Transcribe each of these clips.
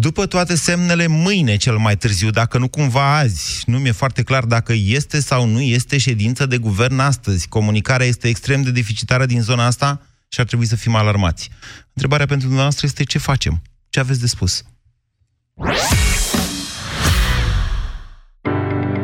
După toate semnele, mâine cel mai târziu, dacă nu cumva azi. Nu mi-e foarte clar dacă este sau nu este ședință de guvern astăzi. Comunicarea este extrem de deficitară din zona asta și ar trebui să fim alarmați. Întrebarea pentru dumneavoastră este ce facem? Ce aveți de spus?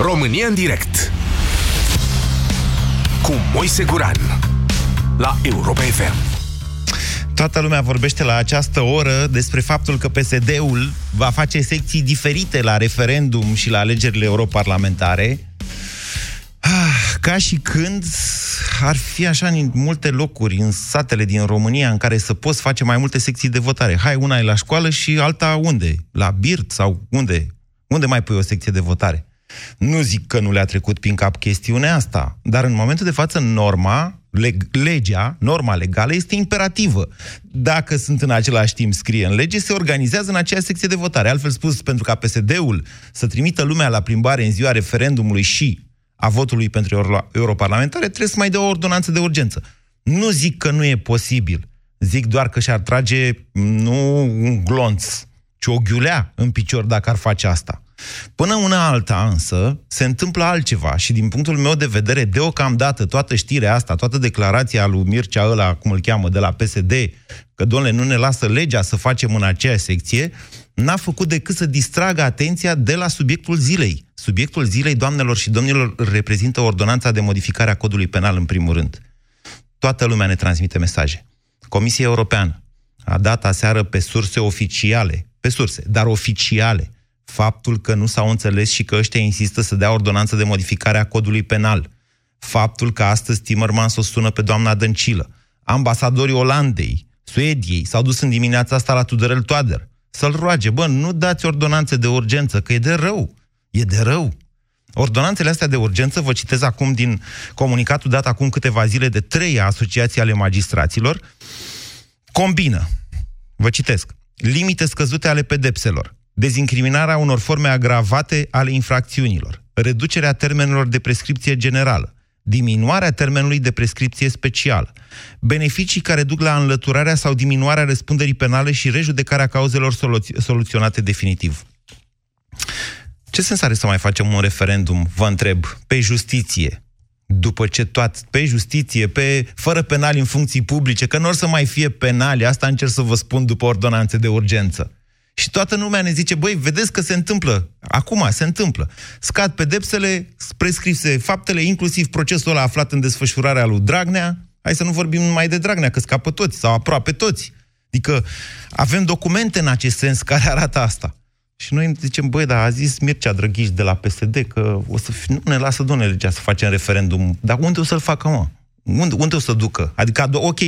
România în direct cu Moise Guran la Europa FM. Toată lumea vorbește la această oră despre faptul că PSD-ul va face secții diferite la referendum și la alegerile europarlamentare, ah, ca și când ar fi așa în multe locuri, în satele din România, în care să poți face mai multe secții de votare. Hai, una e la școală și alta unde? La Birt sau unde? Unde mai pui o secție de votare? Nu zic că nu le-a trecut prin cap chestiunea asta, dar în momentul de față norma, leg, legea, norma legală este imperativă. Dacă sunt în același timp scrie în lege, se organizează în aceeași secție de votare. Altfel spus, pentru ca PSD-ul să trimită lumea la plimbare în ziua referendumului și a votului pentru euro- europarlamentare, trebuie să mai dea o ordonanță de urgență. Nu zic că nu e posibil. Zic doar că și-ar trage nu un glonț, ci o ghiulea în picior dacă ar face asta. Până una alta, însă, se întâmplă altceva și din punctul meu de vedere, deocamdată, toată știrea asta, toată declarația lui Mircea ăla, cum îl cheamă, de la PSD, că, domnule, nu ne lasă legea să facem în aceeași secție, n-a făcut decât să distragă atenția de la subiectul zilei. Subiectul zilei, doamnelor și domnilor, reprezintă ordonanța de modificare a codului penal, în primul rând. Toată lumea ne transmite mesaje. Comisia Europeană a dat aseară pe surse oficiale, pe surse, dar oficiale, faptul că nu s-au înțeles și că ăștia insistă să dea ordonanță de modificare a codului penal, faptul că astăzi Timmermans o sună pe doamna Dăncilă, ambasadorii Olandei, Suediei, s-au dus în dimineața asta la Tudorel Toader, să-l roage, bă, nu dați ordonanțe de urgență, că e de rău, e de rău. Ordonanțele astea de urgență, vă citez acum din comunicatul dat acum câteva zile de trei asociații ale magistraților, combină, vă citesc, limite scăzute ale pedepselor, dezincriminarea unor forme agravate ale infracțiunilor, reducerea termenelor de prescripție generală, diminuarea termenului de prescripție specială, beneficii care duc la înlăturarea sau diminuarea răspunderii penale și rejudecarea cauzelor solu- soluționate definitiv. Ce sens are să mai facem un referendum, vă întreb, pe justiție, după ce toate, pe justiție, pe fără penali în funcții publice, că nu or să mai fie penali, asta încerc să vă spun după ordonanțe de urgență. Și toată lumea ne zice, băi, vedeți că se întâmplă. Acum se întâmplă. Scad pedepsele, prescrise faptele, inclusiv procesul ăla aflat în desfășurarea lui Dragnea. Hai să nu vorbim mai de Dragnea, că scapă toți, sau aproape toți. Adică avem documente în acest sens care arată asta. Și noi zicem, băi, dar a zis Mircea Drăghiș de la PSD că o să fi, nu ne lasă, doamne, legea să facem referendum. Dar unde o să-l facă, mă? Unde, unde o să ducă? Adică, ok,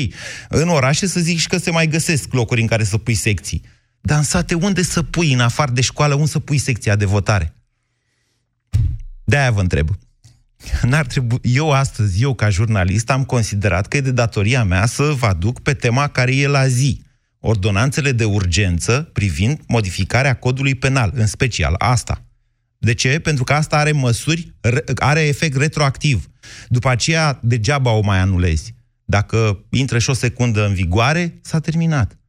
în orașe să zic și că se mai găsesc locuri în care să pui secții. Dar în sate, unde să pui, în afară de școală, unde să pui secția de votare? De-aia vă întreb. N-ar trebui, eu astăzi, eu ca jurnalist, am considerat că e de datoria mea să vă aduc pe tema care e la zi. Ordonanțele de urgență privind modificarea codului penal, în special asta. De ce? Pentru că asta are măsuri, are efect retroactiv. După aceea, degeaba o mai anulezi. Dacă intră și o secundă în vigoare, s-a terminat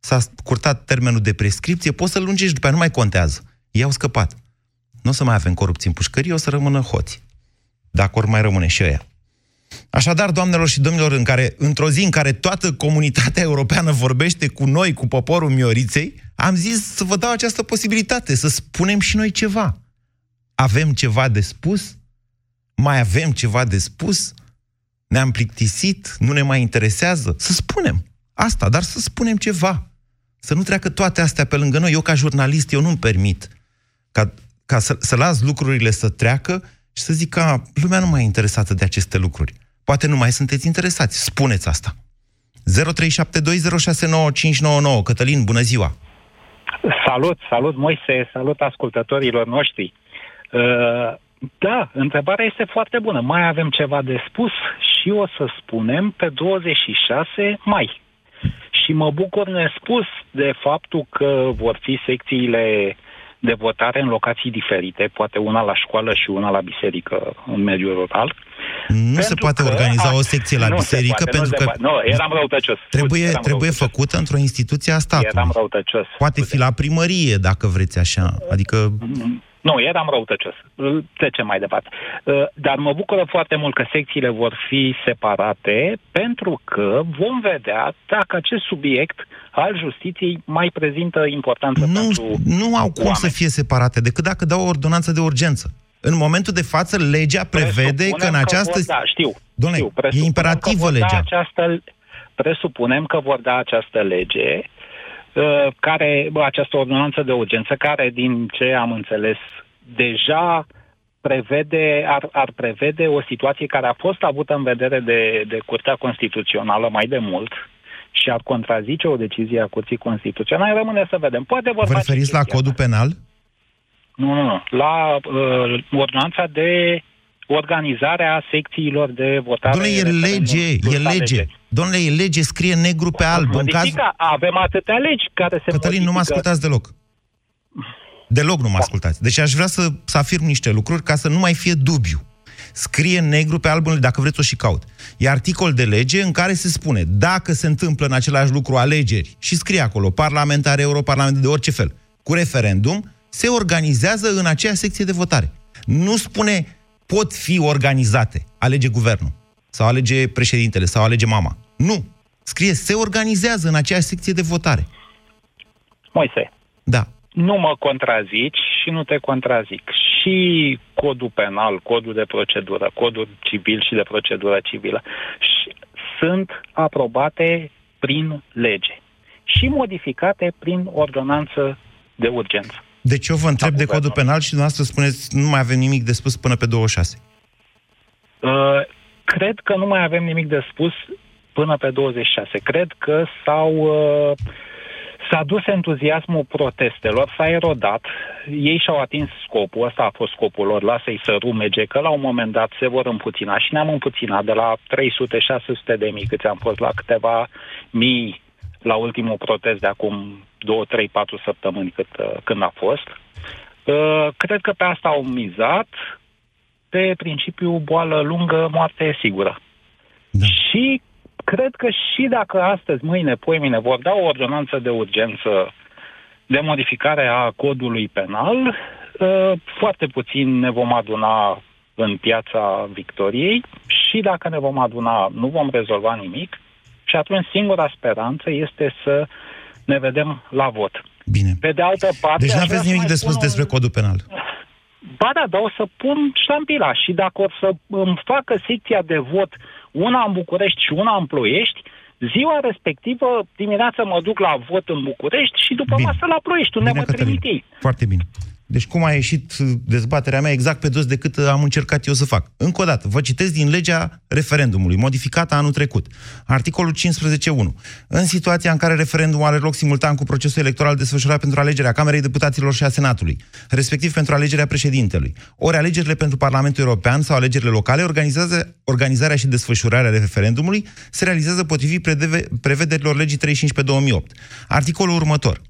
s-a curtat termenul de prescripție, poți să-l lungești, după aia nu mai contează. Ei au scăpat. Nu o să mai avem corupție în pușcărie, o să rămână hoți. Dacă ori mai rămâne și ăia. Așadar, doamnelor și domnilor, în care, într-o zi în care toată comunitatea europeană vorbește cu noi, cu poporul Mioriței, am zis să vă dau această posibilitate, să spunem și noi ceva. Avem ceva de spus? Mai avem ceva de spus? Ne-am plictisit? Nu ne mai interesează? Să spunem asta, dar să spunem ceva. Să nu treacă toate astea pe lângă noi. Eu, ca jurnalist, eu nu-mi permit ca, ca să, să las lucrurile să treacă și să zic că lumea nu mai e interesată de aceste lucruri. Poate nu mai sunteți interesați. Spuneți asta. 0372069599 Cătălin, bună ziua! Salut, salut Moise, salut ascultătorilor noștri. Uh, da, întrebarea este foarte bună. Mai avem ceva de spus și o să spunem pe 26 mai. Și mă bucur nespus de faptul că vor fi secțiile de votare în locații diferite, poate una la școală și una la biserică în mediul rural. Nu se poate organiza a... o secție la nu biserică poate, pentru nu că... Nu, eram răutăcios. Trebuie, eram trebuie răutăcios. făcută într-o instituție a statului. Eram răutăcios. Poate fi la primărie, dacă vreți așa. Adică... Nu, eram răutăcios. Trecem mai departe. Uh, Dar mă bucură foarte mult că secțiile vor fi separate pentru că vom vedea dacă acest subiect al justiției mai prezintă importanță Nu, pentru nu au cum oameni. să fie separate, decât dacă dau o ordonanță de urgență. În momentul de față, legea prevede Presupunem că în această... vor da, știu, Doamne, știu, e presupunem imperativă că vor da legea. Această, presupunem că vor da această lege, uh, care, bă, această ordonanță de urgență, care, din ce am înțeles, deja prevede, ar, ar prevede o situație care a fost avută în vedere de, de Curtea Constituțională mai de mult și ar contrazice o decizie a Curții Constituționale. Rămâne să vedem. Poate vor Vă face referiți la chestia codul asta. penal? Nu, nu, nu. La uh, ordonanța de organizare a secțiilor de votare. Domnule, e referendum, lege, e sursa lege. Domnule, e lege, scrie negru pe alb. În caz... Modifica, avem atâtea legi care se Cătălin, nu mă modifică. ascultați deloc. Deloc nu mă ascultați. Deci aș vrea să, să afirm niște lucruri ca să nu mai fie dubiu. Scrie negru pe alb, dacă vreți o și caut. E articol de lege în care se spune dacă se întâmplă în același lucru alegeri și scrie acolo parlamentare, europarlamente, de orice fel, cu referendum, se organizează în aceea secție de votare. Nu spune pot fi organizate, alege guvernul, sau alege președintele, sau alege mama. Nu. Scrie se organizează în aceeași secție de votare. Moise, Da. nu mă contrazici și nu te contrazic. Și codul penal, codul de procedură, codul civil și de procedură civilă și sunt aprobate prin lege și modificate prin ordonanță de urgență. Deci eu vă întreb de guvernului. codul penal și dumneavoastră spuneți nu mai avem nimic de spus până pe 26. Uh, cred că nu mai avem nimic de spus până pe 26. Cred că s-au uh, s-a dus entuziasmul protestelor, s-a erodat, ei și-au atins scopul, ăsta a fost scopul lor, lasă-i să rumege, că la un moment dat se vor împuțina și ne-am împuținat de la 300-600 de mii, câți am fost la câteva mii la ultimul protest de acum 2, 3, 4 săptămâni cât, uh, când a fost. Uh, cred că pe asta au mizat, pe principiul boală lungă, moarte sigură. Da. Și cred că și dacă astăzi, mâine, poimine vor da o ordonanță de urgență de modificare a codului penal, uh, foarte puțin ne vom aduna în piața Victoriei și dacă ne vom aduna, nu vom rezolva nimic și atunci singura speranță este să ne vedem la vot. Bine. Pe de altă parte... Deci nu aș vrea aveți să nimic mai de spus spun un- despre codul penal. Ba da, dar o să pun ștampila și dacă o să îmi facă secția de vot una în București și una în Ploiești, ziua respectivă dimineața mă duc la vot în București și după Bine. masă la Ploiești, unde Bine, mă trimit Cătălin. ei. Foarte bine. Deci cum a ieșit uh, dezbaterea mea exact pe dos decât uh, am încercat eu să fac. Încă o dată, vă citesc din legea referendumului, modificată anul trecut. Articolul 15.1. În situația în care referendumul are loc simultan cu procesul electoral desfășurat pentru alegerea Camerei Deputaților și a Senatului, respectiv pentru alegerea președintelui, ori alegerile pentru Parlamentul European sau alegerile locale, organizează, organizarea și desfășurarea referendumului se realizează potrivit predeve- prevederilor legii 35 pe 2008. Articolul următor.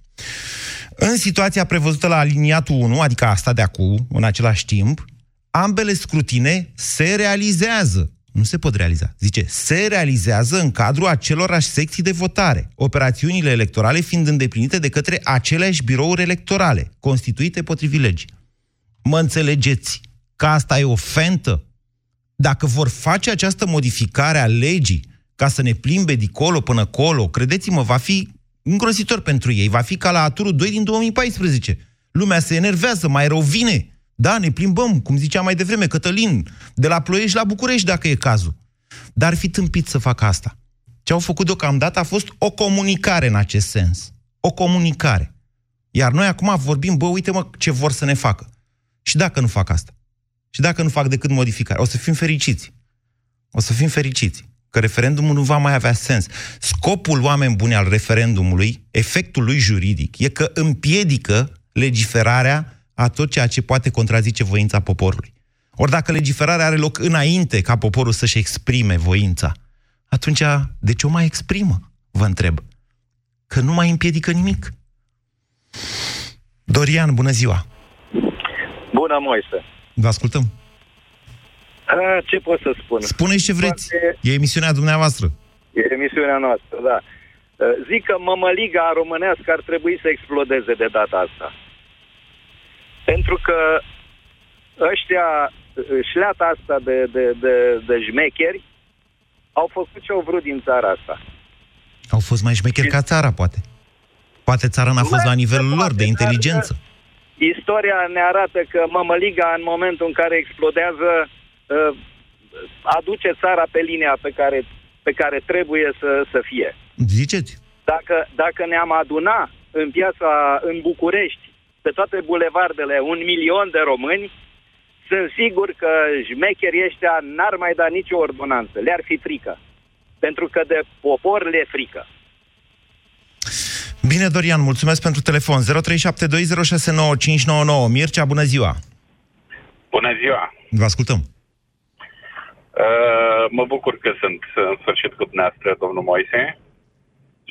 În situația prevăzută la aliniatul 1, adică asta de acum, în același timp, ambele scrutine se realizează. Nu se pot realiza. Zice, se realizează în cadrul acelorași secții de votare, operațiunile electorale fiind îndeplinite de către aceleași birouri electorale, constituite potrivit legii. Mă înțelegeți că asta e o fentă? Dacă vor face această modificare a legii ca să ne plimbe de colo până colo, credeți-mă, va fi îngrozitor pentru ei. Va fi ca la aturul 2 din 2014. Lumea se enervează, mai rău vine. Da, ne plimbăm, cum zicea mai devreme Cătălin, de la Ploiești la București, dacă e cazul. Dar ar fi tâmpit să facă asta. Ce au făcut deocamdată a fost o comunicare în acest sens. O comunicare. Iar noi acum vorbim, bă, uite mă, ce vor să ne facă. Și dacă nu fac asta? Și dacă nu fac decât modificare? O să fim fericiți. O să fim fericiți. Că referendumul nu va mai avea sens. Scopul oameni buni al referendumului, efectul lui juridic, e că împiedică legiferarea a tot ceea ce poate contrazice voința poporului. Ori dacă legiferarea are loc înainte ca poporul să-și exprime voința, atunci de ce o mai exprimă? Vă întreb. Că nu mai împiedică nimic. Dorian, bună ziua! Bună, Moise! Vă ascultăm! A, ce pot să spun? Spuneți ce vreți. Poate- E emisiunea dumneavoastră. E emisiunea noastră, da. Zic că mămăliga românească ar trebui să explodeze de data asta. Pentru că ăștia, șleata asta de, de, de, de șmecheri, au făcut ce au vrut din țara asta. Au fost mai șmecheri ca țara, poate. Poate țara n-a fost la nivelul lor de inteligență. Istoria ne arată că mămăliga, în momentul în care explodează, uh, aduce țara pe linia pe care, pe care trebuie să, să fie. Ziceți? Dacă, dacă ne-am aduna în piața, în București, pe toate bulevardele, un milion de români, sunt sigur că șmecherii ăștia n-ar mai da nicio ordonanță. Le-ar fi frică. Pentru că de popor le e frică. Bine, Dorian, mulțumesc pentru telefon. 0372069599. Mircea, bună ziua! Bună ziua! Vă ascultăm. Uh, mă bucur că sunt în sfârșit cu dumneavoastră, domnul Moise.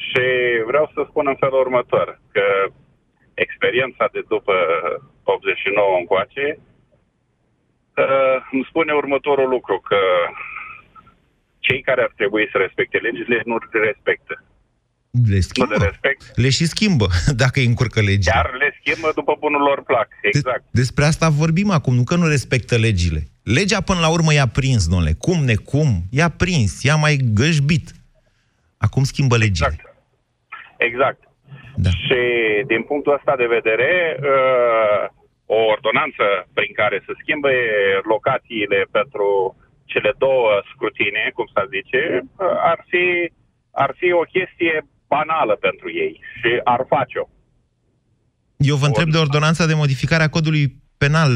Și vreau să spun în felul următor, că experiența de după 89 încoace uh, îmi spune următorul lucru, că cei care ar trebui să respecte legile nu le respectă. Le Nu schimbă. le respect, Le și schimbă, dacă îi încurcă legea. chiar le schimbă după bunul lor plac. Exact. De- despre asta vorbim acum, nu că nu respectă legile. Legea până la urmă i-a prins, domnule. Cum necum, i-a prins, i-a mai găjbit. Acum schimbă legile. Exact. Exact. Da. Și din punctul ăsta de vedere, uh, o ordonanță prin care să schimbe locațiile pentru cele două scrutine, cum să zice, uh, ar fi, ar fi o chestie banală pentru ei și ar face-o. Eu vă întreb de ordonanța de modificare a codului penal.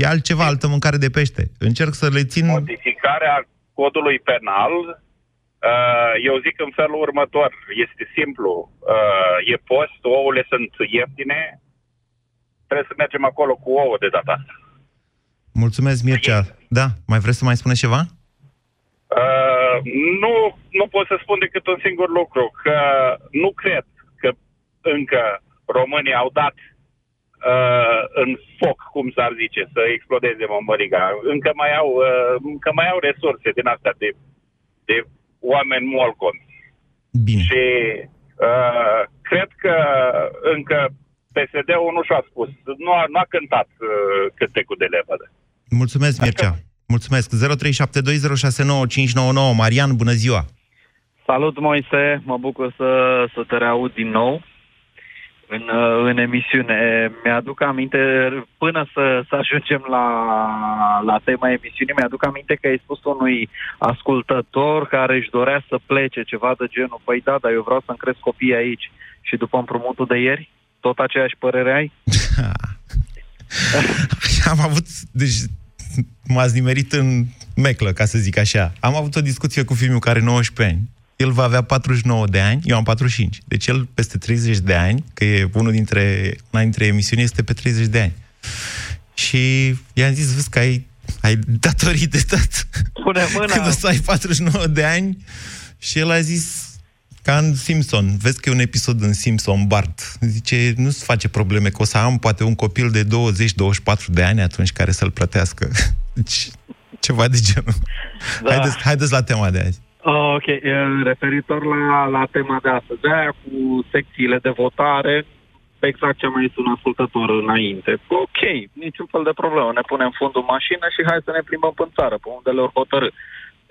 E altceva, altă mâncare de pește. Încerc să le țin... Modificarea codului penal, uh, eu zic în felul următor, este simplu. Uh, E post, ouăle sunt ieftine, trebuie să mergem acolo cu ouă de data asta. Mulțumesc, Mircea. Da, mai vreți să mai spuneți ceva? Uh, nu, nu pot să spun decât un singur lucru, că nu cred că încă românii au dat uh, în foc, cum s-ar zice, să explodeze Mămăriga. Încă mai au, uh, încă mai au resurse din astea de, de oameni molcomi. Bine. Și uh, cred că încă PSD-ul nu și-a spus, nu a, nu a cântat uh, cântecul de lepădă. Mulțumesc, Mircea. Mulțumesc. 0372069599. Marian, bună ziua. Salut, Moise! Mă bucur să, să te reaud din nou în, uh, în emisiune. Mi-aduc aminte, până să, să ajungem la, la tema emisiunii, mi-aduc aminte că ai spus unui ascultător care își dorea să plece ceva de genul, păi da, dar eu vreau să-mi cresc copiii aici și după împrumutul de ieri, tot aceeași părere ai? Am avut... Deci, m-ați nimerit în meclă, ca să zic așa. Am avut o discuție cu fiul care are 19 ani. El va avea 49 de ani, eu am 45. Deci el peste 30 de ani, că e unul dintre, una dintre emisiuni, este pe 30 de ani. Și i-am zis, vezi că ai, ai datorii de dat. Pune mâna! Când o să ai 49 de ani. Și el a zis, ca în Simpson, vezi că e un episod în Simpson, Bart, zice, nu-ți face probleme, că o să am poate un copil de 20-24 de ani atunci care să-l plătească. Deci, ceva de genul. Da. Haideți, haideți la tema de azi. Oh, ok, e, referitor la, la tema de astăzi, de aia cu secțiile de votare, exact ce a mai zis un ascultător înainte. Ok, niciun fel de problemă, ne punem fundul în mașină și hai să ne plimbăm în țară, pe unde le-or hotărâ.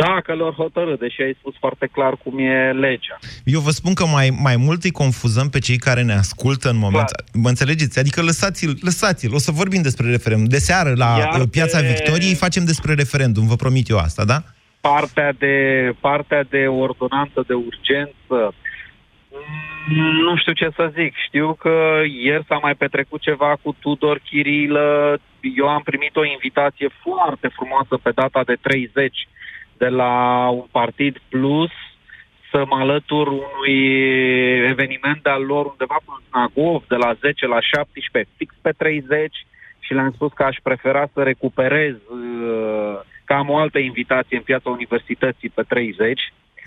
Dacă le-or hotărâ, deși ai spus foarte clar cum e legea. Eu vă spun că mai, mai mult îi confuzăm pe cei care ne ascultă în moment. Clar. Mă înțelegeți? Adică lăsați-l, lăsați-l. O să vorbim despre referendum. De seară, la Iar uh, Piața pe- Victoriei, facem despre referendum. Vă promit eu asta, da? Partea de, partea de ordonanță de urgență, mm, nu știu ce să zic. Știu că ieri s-a mai petrecut ceva cu Tudor Chirilă. Eu am primit o invitație foarte frumoasă pe data de 30 de la un partid plus să mă alătur unui eveniment de-al lor undeva până în Agov, de la 10 la 17, fix pe 30 și le-am spus că aș prefera să recuperez, uh, că am o altă invitație în piața universității pe 30.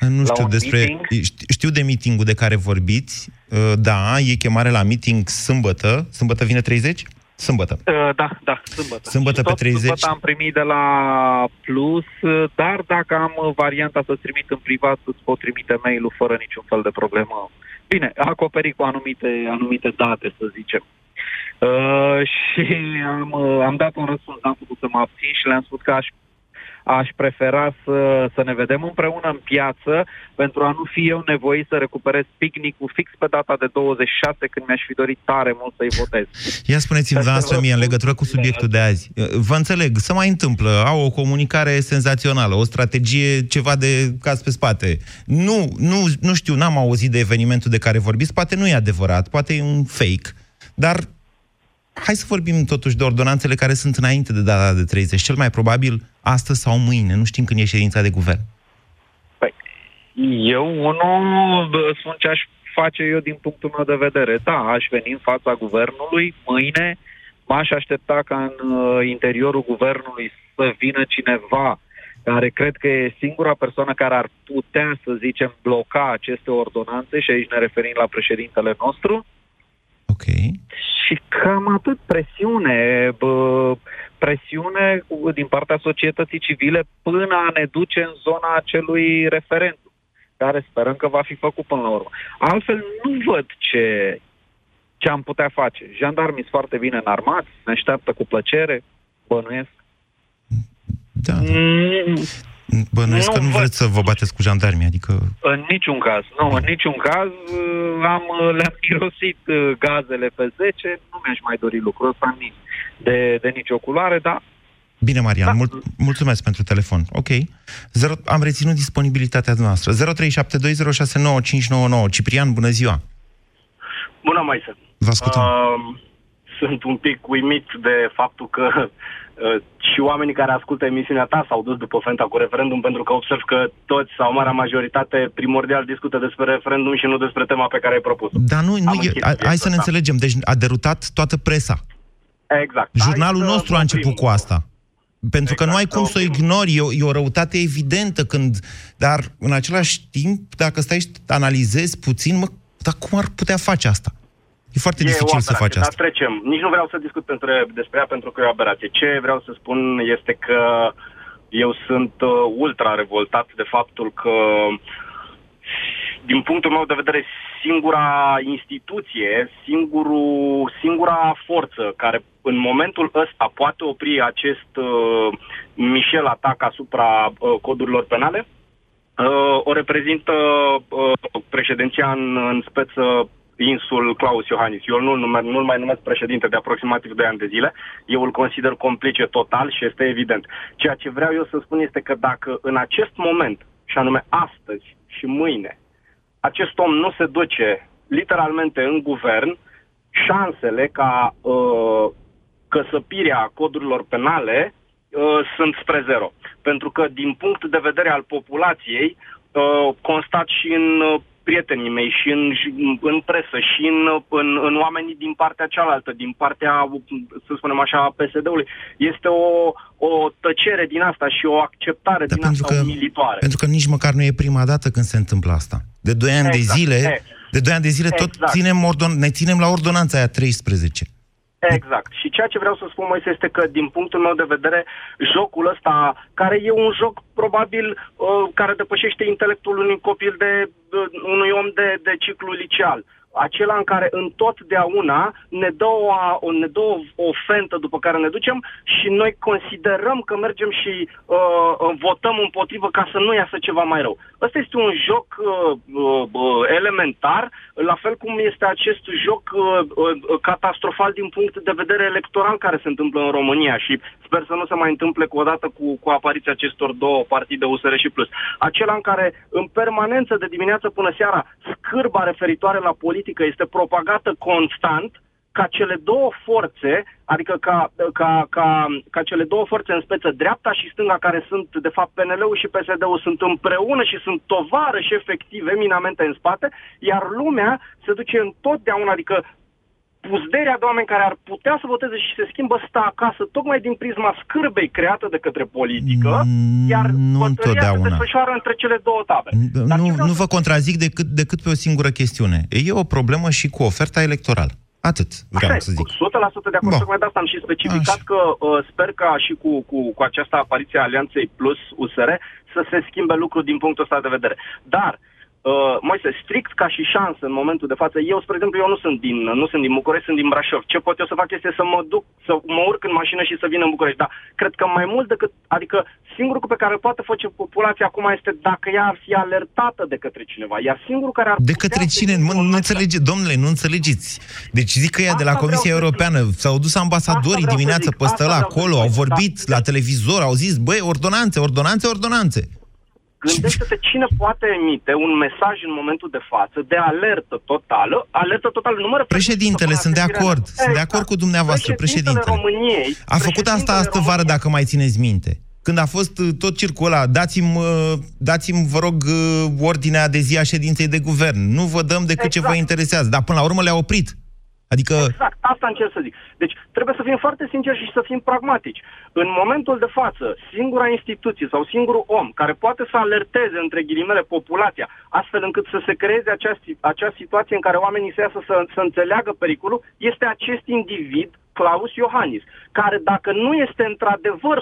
Nu știu despre... Meeting. Știu de meetingul de care vorbiți. Uh, Da, e chemare la meeting sâmbătă. Sâmbătă vine 30? Sâmbătă. Uh, Da, da, sâmbătă. Sâmbătă Și pe tot 30. Sâmbătă am primit de la Plus, uh, dar dacă am uh, varianta să trimit în privat, îți pot trimite mail-ul fără niciun fel de problemă. Bine, acoperit cu anumite, anumite date, să zicem. Uh, și am, uh, am dat un răspuns, n-am putut să mă abțin și le-am spus că aș aș prefera să, să ne vedem împreună în piață pentru a nu fi eu nevoit să recuperez picnicul fix pe data de 26 când mi-aș fi dorit tare mult să-i votez. Ia spuneți-mi, dumneavoastră, mie, în legătură cu subiectul de azi. Vă înțeleg, să mai întâmplă, au o comunicare senzațională, o strategie, ceva de caz pe spate. Nu, nu, nu știu, n-am auzit de evenimentul de care vorbiți, poate nu e adevărat, poate e un fake, dar hai să vorbim totuși de ordonanțele care sunt înainte de data de 30, cel mai probabil astăzi sau mâine, nu știm când e ședința de guvern. Eu, unul, bă, spun ce aș face eu din punctul meu de vedere. Da, aș veni în fața guvernului mâine, m-aș aștepta ca în uh, interiorul guvernului să vină cineva care cred că e singura persoană care ar putea, să zicem, bloca aceste ordonanțe și aici ne referim la președintele nostru. Ok. Și cam atât presiune, bă, presiune cu- din partea societății civile până a ne duce în zona acelui referendum, care sperăm că va fi făcut până la urmă. Altfel nu văd ce, ce am putea face. Jandarmii sunt foarte bine înarmați, ne așteaptă cu plăcere, bănuiesc. Da. Mm, Bănuiesc Nu că nu văd. vreți să vă bateți cu jandarmii, adică... În niciun caz, nu, în niciun caz uh, am, uh, le-am mirosit uh, gazele pe 10, nu mi-aș mai dori lucrul ăsta nici de, de nicio culoare, dar Bine, Marian, Da. mul- mulțumesc pentru telefon. Ok. Zero, am reținut disponibilitatea noastră. 0372069599. Ciprian, bună ziua. Bună, Maise. Vă ascultăm. Uh, sunt un pic uimit de faptul că uh, și oamenii care ascultă emisiunea ta s-au dus după Fenta cu referendum pentru că observ că toți sau marea majoritate primordial discută despre referendum și nu despre tema pe care ai propus-o. Dar nu, nu Am e, închis a- hai subiectul să ne ăsta. înțelegem. Deci a derutat toată presa. Exact. Jurnalul Hai să nostru a început oprim. cu asta. Pentru că Exact, nu ai cum să să o oprim. ignori, e o, e o răutate evidentă când... Dar, în același timp, dacă stai și analizezi puțin, mă, dar cum ar putea face asta? E foarte E dificil o să aberație, faci asta. Dar trecem. Nici nu vreau să discut între, despre ea pentru că e o aberație. Ce vreau să spun este că eu sunt uh, ultra revoltat de faptul că din punctul meu de vedere, singura instituție, singurul, singura forță care în momentul ăsta poate opri acest uh, mișel atac asupra uh, codurilor penale, uh, o reprezintă uh, președinția în, în speță insul Claus Iohannis. Eu nu-l, nume, nu-l mai numesc președinte de aproximativ 2 ani de zile. Eu îl consider complice total și este evident. Ceea ce vreau eu să spun este că dacă în acest moment, și anume astăzi și mâine, acest om nu se duce literalmente în guvern, șansele ca uh, căsăpirea codurilor penale uh, sunt spre zero. Pentru că din punct de vedere al populației, uh, constat și în uh, prietenii mei și în, și în presă și în, în, în oamenii din partea cealaltă, din partea, să spunem așa, a PSD-ului. Este o, o tăcere din asta și o acceptare Dar din pentru asta că, umilitoare. pentru că nici măcar nu e prima dată când se întâmplă asta. De 2 ani de Exact. zile, E. de 2 ani de zile tot Exact. ținem ordon, ne ținem la ordonanța aia 13. Exact. Și ceea ce vreau să spun, Moise, este că, din punctul meu de vedere, jocul ăsta, care e un joc probabil uh, care depășește intelectul unui copil de, uh, unui om de, de ciclu liceal, acela în care întotdeauna ne dă, o, o, ne dă o, o fentă după care ne ducem și noi considerăm că mergem și uh, votăm împotrivă ca să nu iasă ceva mai rău. Ăsta este un joc uh, uh, elementar, la fel cum este acest joc uh, uh, catastrofal din punct de vedere electoral care se întâmplă în România și sper să nu se mai întâmple cu odată cu, cu apariția acestor două partide USR și Plus. Acela în care în permanență de dimineață până seara scârba referitoare la politică este propagată constant ca cele două forțe, adică ca, ca, ca, ca cele două forțe în speță, dreapta și stânga, care sunt, de fapt, PNL-ul și PSD-ul, sunt împreună și sunt tovarăși efectiv, eminamente în spate, iar lumea se duce întotdeauna, adică puzderea de oameni care ar putea să voteze și se schimbă stă acasă tocmai din prisma scârbei creată de către politică, Mm, iar nu bătălia se întotdeauna. desfășoară între cele două tabere. Dar ce Nu, vreau nu să vă contrazic decât, decât pe o singură chestiune. E o problemă și cu oferta electorală. Atât vreau Așa să e, zic. 100% de acord. Bun. Tocmai de asta am și specificat Așa. că uh, sper ca și cu, cu, cu această apariție a Alianței Plus USR să se schimbe lucruri din punctul ăsta de vedere. Dar Uh, Moise, strict ca și șansă în momentul de față, eu, spre exemplu, eu nu sunt din, nu sunt din București, sunt din Brașov. Ce pot eu să fac este să mă duc, să mă urc în mașină și să vin în București. Dar cred că mai mult decât, adică singurul lucru pe care îl poate face populația acum este dacă ea ar fi alertată de către cineva. Iar singurul care ar De putea către să cine? zică Mă, un nu mesaj- înțelege, domnule, nu înțelegeți. Deci zic că ea de la Asta Comisia vreau să Europeană s-au dus ambasadorii Asta vreau să dimineață zic, pe asta stăla vreau să acolo, zic, au da. vorbit la televizor, au zis, băi, ordonanțe, ordonanțe, ordonanțe. Gândește-te cine poate emite un mesaj în momentul de față de alertă totală. Alertă totală nu mă refer Președintele, să sunt de facă acord, referire- sunt de acord cu dumneavoastră, președintele. României, A făcut asta președintele astă vară, României- dacă mai țineți minte. Când a fost uh, tot circul ăla, dați-mi, uh, dați-mi vă rog, uh, ordinea de zi a ședinței de guvern. Nu vă dăm decât ce Exact. vă interesează. Dar până la urmă le-a oprit. Adică, Exact, asta încerc să zic. Deci trebuie să fim foarte sinceri și să fim pragmatici. În momentul de față, singura instituție sau singurul om care poate să alerteze, între ghilimele, populația, astfel încât să se creeze acea, acea situație în care oamenii să iasă să, să înțeleagă pericolul, este acest individ, Claus Iohannis, care dacă nu este într-adevăr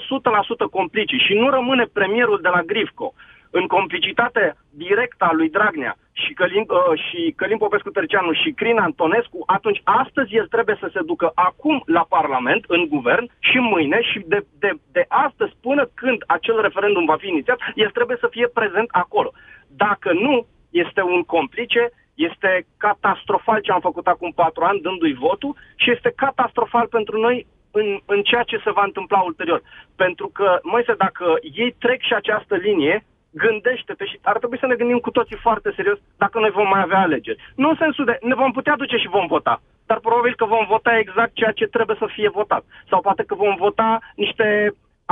100% complice și nu rămâne premierul de la Grifco, în complicitate directă a lui Dragnea și Călim, uh, și Călim Popescu Tărceanu și Crin Antonescu, atunci astăzi el trebuie să se ducă acum la Parlament, în guvern și mâine și de, de, de astăzi până când acel referendum va fi inițiat, el trebuie să fie prezent acolo. Dacă nu, este un complice, este catastrofal ce am făcut acum patru ani dându-i votul și este catastrofal pentru noi în, în ceea ce se va întâmpla ulterior. Pentru că, Moise, dacă ei trec și această linie, gândește-te și ar trebui să ne gândim cu toții foarte serios dacă noi vom mai avea alegeri. Nu în sensul de ne vom putea duce și vom vota, dar probabil că vom vota exact ceea ce trebuie să fie votat. Sau poate că vom vota niște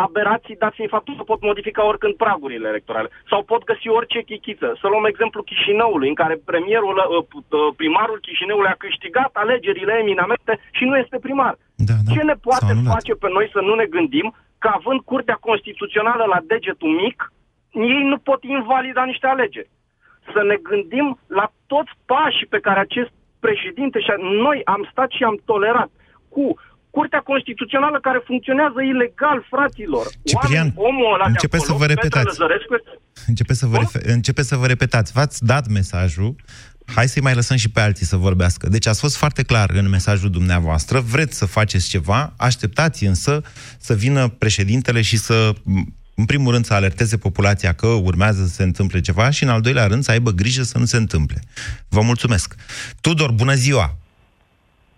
aberații, dat fiind faptul că pot modifica oricând pragurile electorale. Sau pot găsi orice chichiță. Să luăm exemplu Chișinăului, în care premierul, uh, uh, primarul Chișinăului a câștigat alegerile eminamente și nu este primar. da, da, Ce ne poate s-au anulat. face pe noi să nu ne gândim că având Curtea Constituțională la degetul mic, ei nu pot invalida niște alegeri. Să ne gândim la toți pașii pe care acest președinte și noi am stat și am tolerat cu Curtea Constituțională care funcționează ilegal, fraților. Ciprian, Oameni, omul ăla de începeți să acolo, vă Petre repetați. Lăzărescu, este- Începeți să, vă Cum? refe- începeți să vă repetați. V-ați dat mesajul, hai să-i mai lăsăm și pe alții să vorbească. Deci ați fost foarte clar în mesajul dumneavoastră, vreți să faceți ceva, așteptați însă să vină președintele și să, în primul rând, să alerteze populația că urmează să se întâmple ceva și, în al doilea rând, să aibă grijă să nu se întâmple. Vă mulțumesc. Tudor, bună ziua!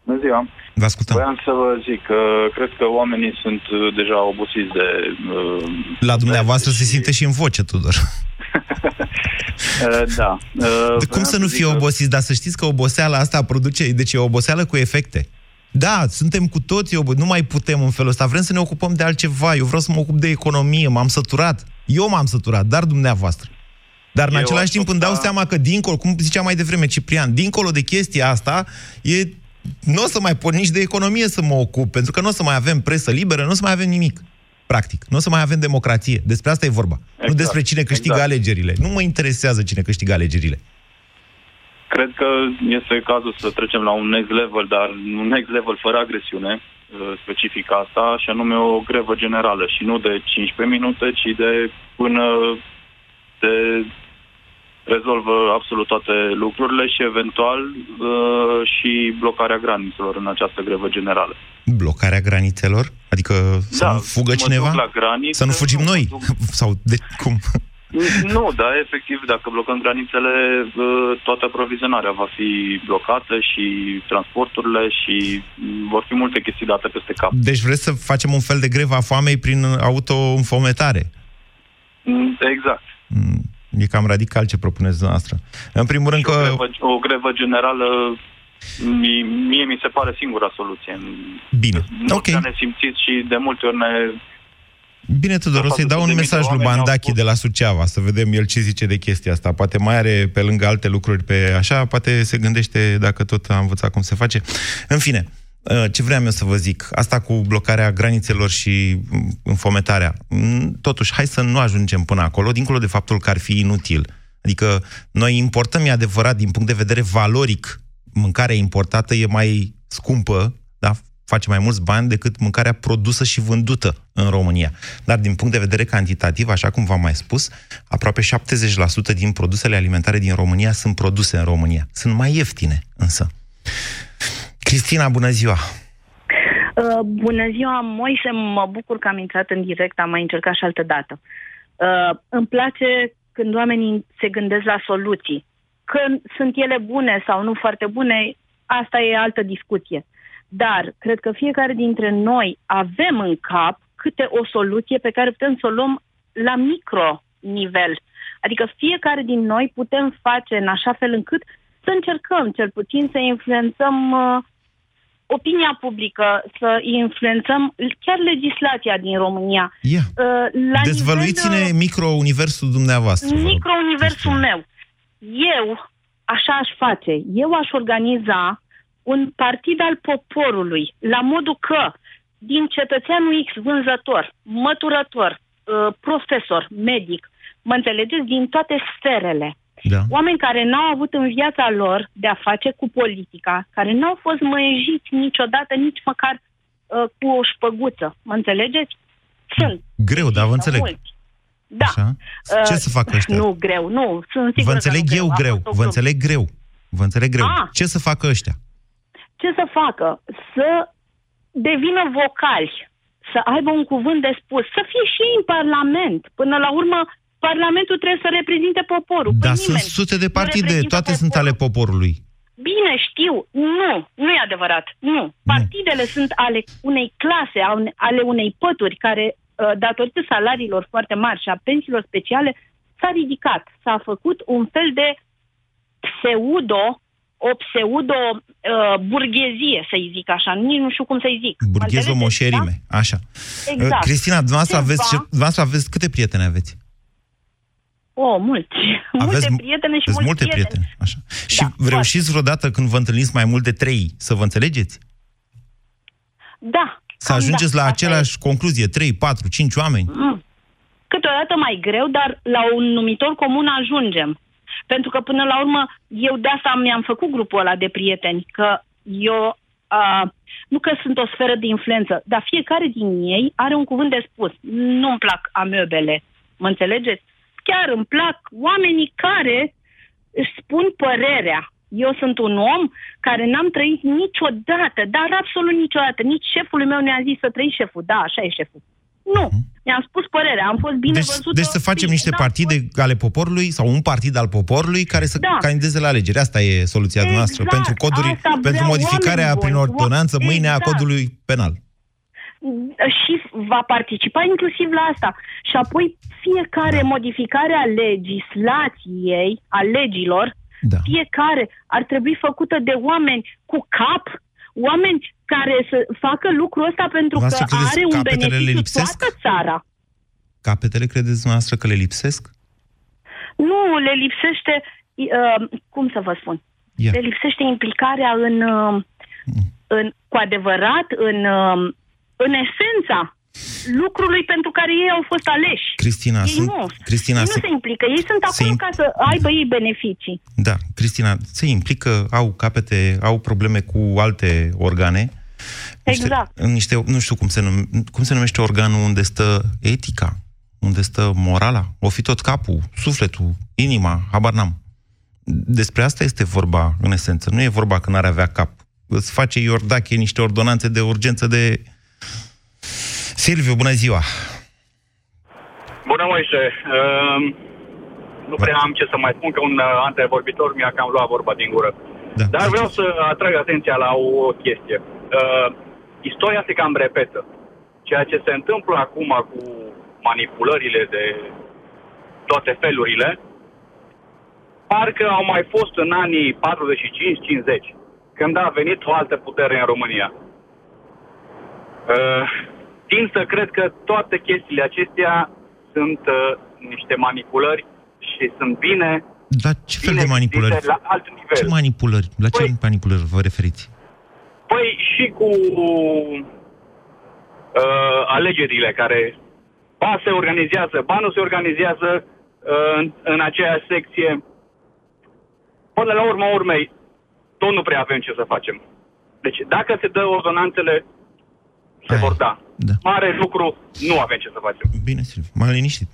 Bună ziua! Vă ascultăm. Voiam să vă zic că cred că oamenii sunt uh, deja obosiți de... Uh, La dumneavoastră se simte și în voce, Tudor. uh, da. Uh, De cum voiam să nu zic fie că- obosiți? Dar să știți că oboseala asta produce... Deci e oboseală cu efecte. Da, suntem cu toții obo- nu mai putem în felul ăsta. Vrem să ne ocupăm de altceva. Eu vreau să mă ocup de economie, m-am săturat. Eu m-am săturat, dar dumneavoastră. Dar în Eu același aș timp îmi dau opta- seama că dincolo, cum zicea mai devreme Ciprian, dincolo de chestia asta, e nu o să mai pot nici de economie să mă ocup, pentru că nu o să mai avem presă liberă, nu o să mai avem nimic. Practic. Nu o să mai avem democrație. Despre asta e vorba. nu Exact, despre cine câștigă exact. alegerile. Nu mă interesează cine câștigă alegerile. Cred că este cazul să trecem la un next level, dar un next level fără agresiune uh, specific asta, și anume o grevă generală și nu de 15 minute, ci de până se rezolvă absolut toate lucrurile și eventual uh, și blocarea granițelor în această grevă generală. Blocarea granițelor? Adică să Da, nu fugă mă cineva? duc la graniță, să nu fugim nu, noi? mă duc- Sau de cum? Nu, dar efectiv, dacă blocăm granițele, uh, toată aprovizionarea va fi blocată și transporturile și mm, vor fi multe chestii date peste cap. Deci vreți să facem un fel de grevă a foamei prin auto-înfometare? Mm, Exact. Mm, E cam radical ce propuneți dumneavoastră. În primul rând Și o, că... grevă, o grevă generală mi, mi mie mi se pare singura soluție. Bine, Nu ok. ne simțiți și de multe ori ne... Bine, Tudor, o să-i dau un 400.000 de mesaj lui oameni au Mandachi spus- de la Suceava, să vedem el ce zice de chestia asta. Poate mai are pe lângă alte lucruri pe așa, poate se gândește dacă tot a învățat cum se face. În fine, uh, ce vreau eu să vă zic, asta cu blocarea granițelor și mm, înfometarea, mm, totuși, hai să nu ajungem până acolo, dincolo de faptul că ar fi inutil. Adică noi importăm, e adevărat, din punct de vedere valoric, mâncarea importată e mai scumpă, da? Face mai mulți bani decât mâncarea produsă și vândută în România. Dar din punct de vedere cantitativ, așa cum v-am mai spus, aproape 70% din produsele alimentare din România sunt produse în România. Sunt mai ieftine, însă. Cristina, bună ziua! Uh, bună ziua, Moise, mă bucur că am intrat în direct, am mai încercat și altă dată. Uh, îmi place când oamenii se gândesc la soluții. Când sunt ele bune sau nu foarte bune, asta e altă discuție. Dar cred că fiecare dintre noi avem în cap câte o soluție pe care putem să o luăm la micro nivel. Adică fiecare din noi putem face în așa fel încât să încercăm cel puțin să influențăm uh, opinia publică, să influențăm chiar legislația din România. Ia. Uh, La Dezvăluiți-ne nivel, micro-universul dumneavoastră. vă rog. micro-universul meu. Eu, așa aș face, eu aș organiza un partid al poporului, la modul că din cetățeanul X vânzător, măturător, uh, profesor, medic, mă înțelegeți, din toate sferele. Da. Oameni care n-au avut în viața lor de a face cu politica, care n-au fost măjejiți niciodată, nici măcar uh, cu o șpăguță. Mă înțelegeți? Sunt. Greu, dar vă înțeleg. Mulți. Da. Așa? Ce să facă ăștia? Nu greu, nu. Sunt sigură Vă înțeleg că nu eu A greu, fost o vă glumă. înțeleg greu. Vă înțeleg greu. Ah. Ce să facă ăștia? Ce să facă? Să devină vocali, să aibă un cuvânt de spus, să fie și ei în Parlament. Până la urmă, Parlamentul trebuie să reprezinte poporul. Dar Păi sunt nimeni sute de nu partide, reprezintă toate sunt ale poporului. Bine, știu. Nu, nu e adevărat. Nu. Partidele sunt ale unei clase, ale- ale unei pături care, uh, datorită salariilor foarte mari și a pensiilor speciale, s-a ridicat. S-a făcut un fel de pseudo, o pseudo uh, burghezie, să-i zic așa. Nici nu știu cum să-i zic. Mă Burghezo înțelegeți, moșerime. Așa. Exact. Uh, Cristina, dumneavoastră Ceva- aveți, ce- dumneavoastră aveți câte prietene aveți? O, mulți. multe mu- prietene și aveți mulți multe prietene. Așa. Și Da, reușiți vreodată când vă întâlniți mai mult de trei să vă înțelegeți? Da. Să ajungeți la același concluzie, 3, 4, 5 oameni? Mm. Câteodată mai greu, dar la un numitor comun ajungem. Pentru că, până la urmă, eu de asta mi-am făcut grupul ăla de prieteni, că eu, uh, nu că sunt o sferă de influență, dar fiecare din ei are un cuvânt de spus. Nu-mi plac amebele, mă înțelegeți? Chiar îmi plac oamenii care își spun părerea. Eu sunt un om care n-am trăit niciodată, dar absolut niciodată. Nici șeful meu ne-a zis să trăi șeful. Da, așa e șeful. Nu, mi-am spus părerea, am fost bine Deci, văzută. deci să facem bine, niște n-am partide ale poporului sau un partid al poporului care să Da. candideze la alegeri. Asta e soluția Exact, noastră pentru coduri, asta pentru vreau modificarea oameni prin buni, ordonanță oameni- mâine a exact. codului penal. și va participa inclusiv la asta. Și apoi fiecare Da. modificare a legislației, a legilor, Da. fiecare ar trebui făcută de oameni cu cap, oameni care să facă lucrul ăsta pentru că Dumneavoastră credeți are un capetele le beneficiu lipsesc? toată țara. Capetele credeți dumneavoastră că le lipsesc? Nu, le lipsește, uh, cum să vă spun, Ia. le lipsește implicarea în, uh, în cu adevărat, în, uh, în esența lucrului pentru care ei au fost aleși. Cristina, ei sunt, nu, Cristina, ei nu se, se implică, ei sunt se acolo im- ca să aibă ei beneficii. da, Cristina, se implică, au capete, au probleme cu alte organe. Exact. Niște, niște, nu știu cum se, num, cum se numește organul unde stă etica, unde stă morala. O fi tot capul, sufletul, inima, habar n-am. Despre asta este vorba în esență. Nu e vorba că n-ar avea cap. Îți face Iordache niște ordonanțe de urgență de... Silviu, bună ziua! Bună, Moise. Uh, nu prea am ce să mai spun, că un uh, antevorbitor mi-a cam luat vorba din gură. Da. Dar vreau să atrag atenția la o chestie. Uh, istoria se cam repetă. Ceea ce se întâmplă acum cu manipulările de toate felurile, parcă au mai fost în anii 45-50, când a venit o altă putere în România. Uh, tind să cred că toate chestiile acestea sunt uh, niște manipulări și sunt bine Dar ce fel bine de manipulări? gândite la alt nivel. Ce manipulări? La ce Păi- manipulări vă referiți? Păi și cu uh, alegerile care ba se organizează, ba nu se organizează uh, în, în aceeași secție. Până la urmă urmei, tot nu prea avem ce să facem. Deci dacă se dă ordonanțele, se Aia vor e. da. Da. Mare lucru, nu avem ce să facem. Bine, Silviu, m-am liniștit.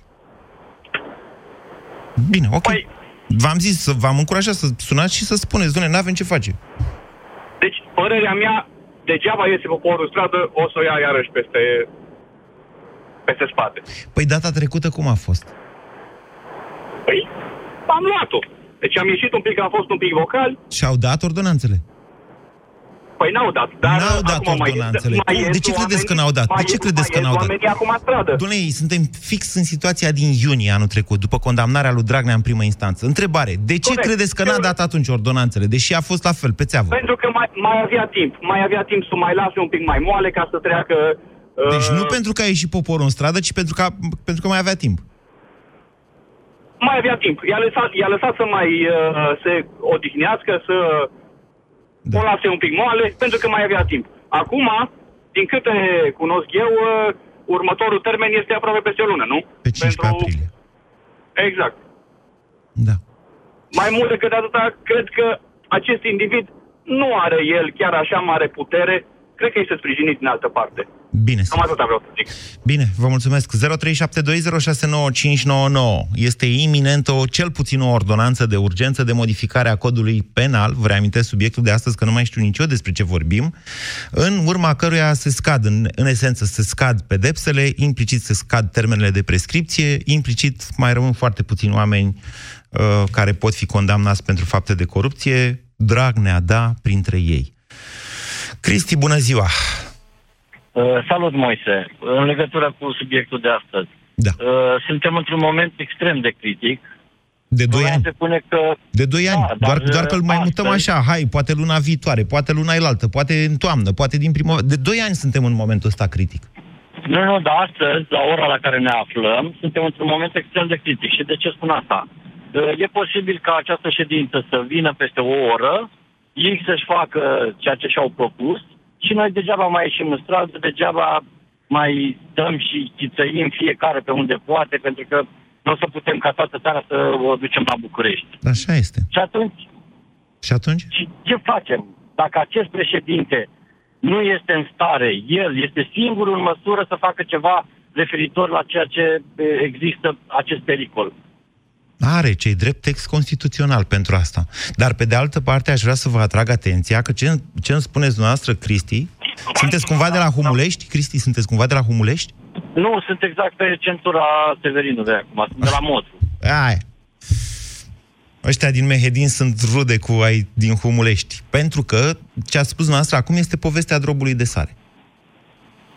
Bine, ok. Păi- V-am zis, v-am încurajat să sunați și să spuneți, doamne, n-avem ce face. Deci, părerea mea, degeaba iese poporul în stradă, o să o ia iarăși peste, peste spate. Păi data trecută cum a fost? Păi, am luat-o. Deci am ieșit un pic, am fost un pic vocal, Și-au dat ordonanțele. Păi n-au dat. Dar N-au dat acum mai ordonanțele. Mai Cum? ies De ce credeți oamenii- că n-au dat? De mai ce ies- credeți mai că ies n-au dat? oamenii acum în stradă. Doamne, suntem fix în situația din iunie anul trecut, după condamnarea lui Dragnea în primă instanță. Întrebare, de ce Corect. credeți că n-a dat atunci ordonanțele, deși a fost la fel, pe țeavă? Pentru că mai, mai avea timp. Mai avea timp să mai lase un pic mai moale ca să treacă... Uh, Deci nu pentru că a ieșit poporul în stradă, ci pentru că, pentru că mai avea timp. Mai avea timp. I-a lăsat, i-a lăsat să mai uh, se odihnească, să Da. o lase un pic moale, pentru că mai avea timp. Acum, din câte cunosc eu, uh, următorul termen este aproape peste o lună, nu? Pe 15 aprilie. Exact. Da. Mai mult decât atâta, cred că acest individ nu are el chiar așa mare putere, cred că este sprijinit din altă parte. Bine, Cam atâta vreau să zic. Bine, vă mulțumesc. 0372069599. Este iminentă o, cel puțin o ordonanță de urgență de modificare a codului penal. Vă reamintesc subiectul de astăzi, că nu mai știu nici eu despre ce vorbim, în urma căruia se scad, în, în esență, se scad pedepsele, implicit se scad termenele de prescripție, implicit mai rămân foarte puțini oameni uh, care pot fi condamnați pentru fapte de corupție. Dragnea, da, printre ei. Cristi, bună ziua! Uh, salut, Moise. În legătură cu subiectul de astăzi. Da. Uh, suntem într-un moment extrem de critic. De 2 ani. Se spune că... De 2 ani. Da, doar, dar, doar că îl mai mutăm astăzi- așa, hai, poate luna viitoare, poate luna elaltă, poate în toamnă, poate din primăvară. De 2 ani suntem în momentul ăsta critic. Nu, nu, dar astăzi, la ora la care ne aflăm, suntem într-un moment extrem de critic. Și de ce spun asta? Uh, E posibil ca această ședință să vină peste o oră, ei să-și facă ceea ce și-au propus și noi degeaba mai ieșim în stradă, degeaba mai stăm și chițăim fiecare pe unde poate, pentru că nu o să putem ca toată țara să o ducem la București. Așa este. Și atunci, Și atunci? și ce facem? Dacă acest președinte nu este în stare, el este singurul în măsură să facă ceva referitor la ceea ce e, există acest pericol. Are cei drept text constituțional pentru asta. Dar pe de altă parte aș vrea să vă atrag atenția că ce, ce îmi spuneți dumneavoastră, Cristi, sunteți cumva de la Humulești? Cristi, sunteți cumva de la Humulești? Nu, sunt exact pe centura Severinului acum, sunt de la Motru. Aia. Ăștia din Mehedin sunt rude cu ai din Humulești. Pentru că ce a spus dumneavoastră acum este povestea drobului de sare.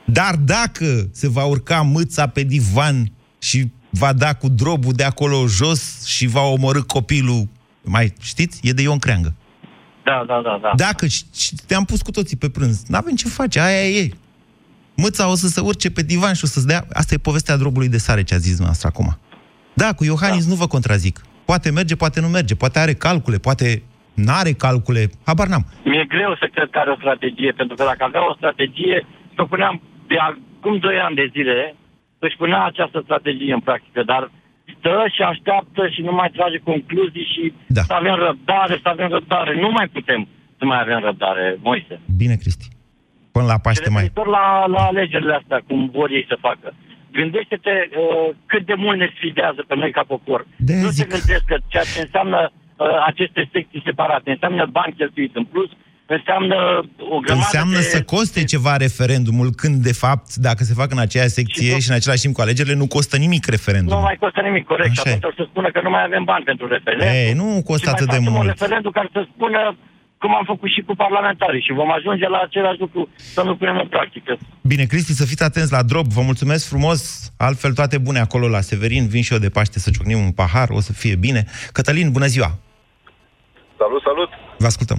Dar dacă se va urca mâța pe divan și va da cu drobul de acolo jos și va omorâ copilul, mai știți? E de Ion Creangă. Da, da, da, da. Dacă și- și te-am pus cu toții pe prânz, n-avem ce face, aia e. Mâța o să se urce pe divan și o să-ți dea... Asta e povestea drobului de sare, ce a zis dumneavoastră acum. Da, cu Iohannis da. nu vă contrazic. Poate merge, poate nu merge, poate are calcule, poate n-are calcule, habar n-am. Mi-e greu să cred că are o strategie, pentru că dacă avea o strategie, spuneam de acum 2 ani de zile, își punea această strategie în practică, dar stă și așteaptă și nu mai trage concluzii și da. să avem răbdare, să avem răbdare. Nu mai putem să mai avem răbdare, Moise. Bine, Cristi. Până la Paște mai... Referitor la, la alegerile astea, cum vor ei să facă. Gândește-te uh, cât de mult ne sfidează pe noi ca popor. De nu zic. te gândesc că ceea ce înseamnă uh, aceste secții separate, înseamnă bani cheltuiți în plus, înseamnă o grămadă Înseamnă de... să coste ceva referendumul, când, de fapt, dacă se fac în aceeași secție și în același timp cu alegerile, nu costă nimic referendumul. Nu mai costă nimic, corect. Așa Și e. atunci o să spună că nu mai avem bani pentru referendum. Ei, nu costă și atât mai de facem un mult. referendum care să spună cum am făcut și cu parlamentarii și vom ajunge la același lucru să nu punem în practică. Bine, Cristi, să fiți atenți la drop. Vă mulțumesc frumos. Altfel, toate bune acolo la Severin. Vin și eu de Paște să ciocnim un pahar. O să fie bine. Cătălin, bună ziua! Salut, salut! Vă ascultăm.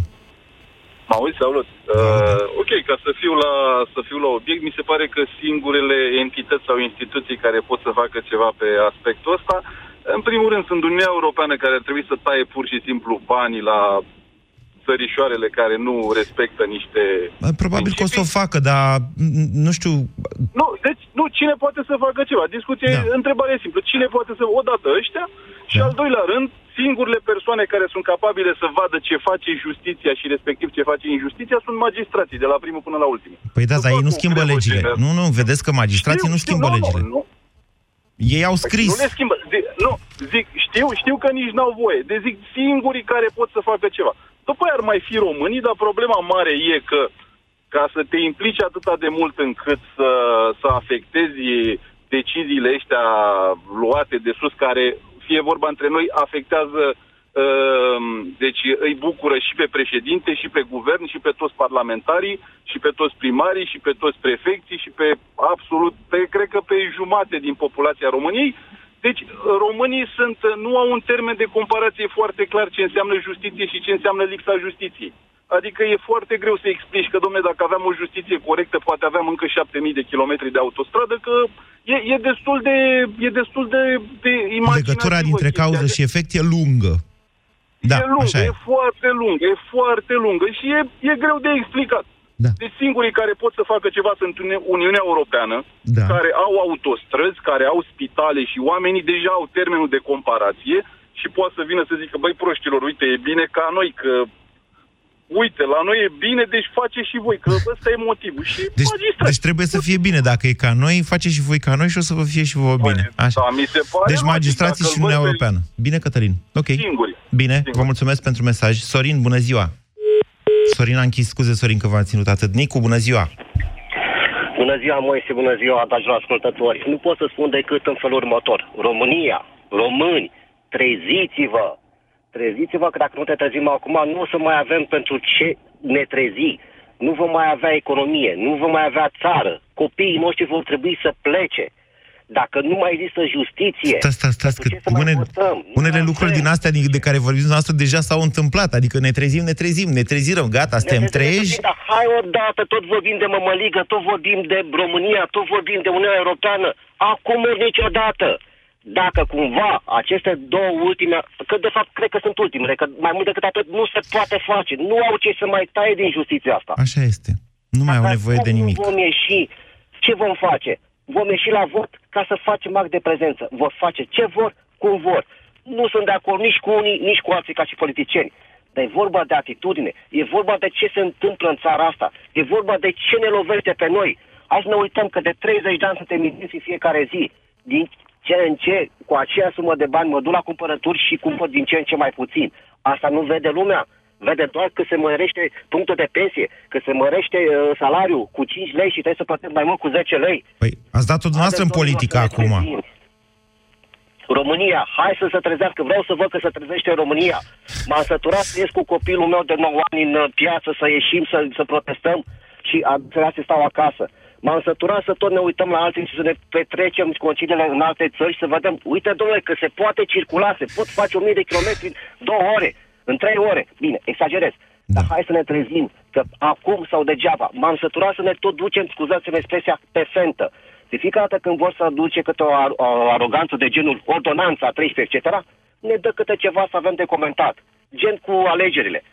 Mă auzi, salut. Uh, ok, ca să fiu, la, să fiu la obiect, mi se pare că singurele entități sau instituții care pot să facă ceva pe aspectul ăsta, în primul rând sunt Uniunea Europeană care ar trebui să taie pur și simplu banii la țărișoarele care nu respectă niște... Probabil că o să o facă, dar n- nu știu... Nu, deci, nu, cine poate să facă ceva? Discuție, da. întrebare simplă. Cine poate să... Odată ăștia și al doilea rând, singurele persoane care sunt capabile să vadă ce face justiția și respectiv ce face injustiția sunt magistrații, de la primul până la ultimul. Păi da, dar ei nu cum schimbă trebuie legile. genera- Nu, nu, vedeți că magistrații Știu, nu știu, schimbă nu, nu, legile. nu. Ei au scris. Nu le schimbă. Zic, nu, zic, știu, știu că nici n-au voie. De zic, singurii care pot să facă ceva. După aia ar mai fi românii, dar problema mare e că ca să te implici atâta de mult încât să, să afectezi deciziile ăștia luate de sus, care, fie vorba între noi, afectează uh, deci îi bucură și pe președinte, și pe guvern, și pe toți parlamentarii, și pe toți primarii, și pe toți prefecții, și pe absolut, pe, cred că pe jumate din populația României. Deci românii sunt, nu au un termen de comparație foarte clar ce înseamnă justiție și ce înseamnă lipsa justiției. Adică e foarte greu să explici că, domne, dacă aveam o justiție corectă, poate aveam încă 7000 de kilometri de autostradă, că e, e destul de, e destul de, de imaginativă Legătura dintre chestia. cauză și efect e lungă. Da, e lungă, așa e. e foarte lungă, e foarte lungă și e, e greu de explicat. Da. Deci singurii care pot să facă ceva sunt Uni- Uniunea Europeană, Da. care au autostrăzi, care au spitale și oamenii deja au termenul de comparație și poate să vină să zică, băi proștilor, uite, e bine ca noi, că uite, la noi e bine, deci face și voi, că ăsta e motivul. Și Deci, deci trebuie să fie bine. Dacă e ca noi, face și voi ca noi și o să vă fie și vouă bine. Așa. Da, mi se pare Deci logic, magistrații dacă și îl Uniunea văd pe- Europeană. Bine, Cătălin. Ok. Singuri. Bine, vă mulțumesc pentru mesaj. Sorin, bună ziua. Sorin a închis, scuze, Sorin, că v-am ținut atât. Nicu, bună ziua. Bună ziua, Moise, bună ziua, dragilor ascultători. Nu pot să spun decât în felul următor. România, români, treziți-vă! Treziți-vă că dacă nu te trezim acum, nu o să mai avem pentru ce ne trezi. Nu vom mai avea economie, nu vom mai avea țară. Copiii noștri vor trebui să plece. Dacă nu mai există justiție, Stați, stați, stați, că ce să mai une, votăm? unele lucruri din astea de de care vorbim noastră deja s-au întâmplat. Adică ne trezim, ne trezim, ne trezirăm, gata, suntem Ne- ne- treji. Dar hai odată, tot vorbim de mămăligă, tot vorbim de România, tot vorbim de Uniunea Europeană. Acum ori niciodată. Dacă cumva aceste două ultime, că de fapt cred că sunt ultimele, că mai mult decât atât nu se poate face. Nu au ce să mai taie din justiția asta. Așa este. Nu mai au nevoie de Cum nimic. vom ieși? Ce vom face? Vom ieși la vot ca să facem act de prezență. Vor face ce vor, cum vor. Nu sunt de acord nici cu unii, nici cu alții ca și politicieni. Dar e vorba de atitudine, e vorba de ce se întâmplă în țara asta, e vorba de ce ne lovește pe noi. Hai să ne uităm că de 30 de ani suntem mințiți în fiecare zi. Din ce în ce, cu aceea sumă de bani, mă duc la cumpărături și cumpăr din ce în ce mai puțin. Asta nu vede lumea. Vede doar că se mărește punctul de pensie, că se mărește uh, salariul cu 5 lei și trebuie să plătesc mai mult cu 10 lei. Păi, ați dat-o dumneavoastră în politică acum. România, hai să se trezească, vreau să văd că se trezește România. M-am săturat să ies cu copilul meu de 9 ani în uh, piață, să ieșim, să, să protestăm și a trebuit să stau acasă. M-am săturat să tot ne uităm la alții și să ne petrecem conciliile în alte țări și să vedem, uite domnule, că se poate circula, se pot face 1000 de kilometri în două ore, în trei ore. Bine, exagerez. Dar hai să ne trezim că acum sau degeaba m-am săturat să ne tot ducem, scuzați-mă expresia, pe fentă. De fiecare dată când vor să aduce câte o, ar- o aroganță de genul ordonanța 13, etc., ne dă câte ceva să avem de comentat. Gen cu alegerile.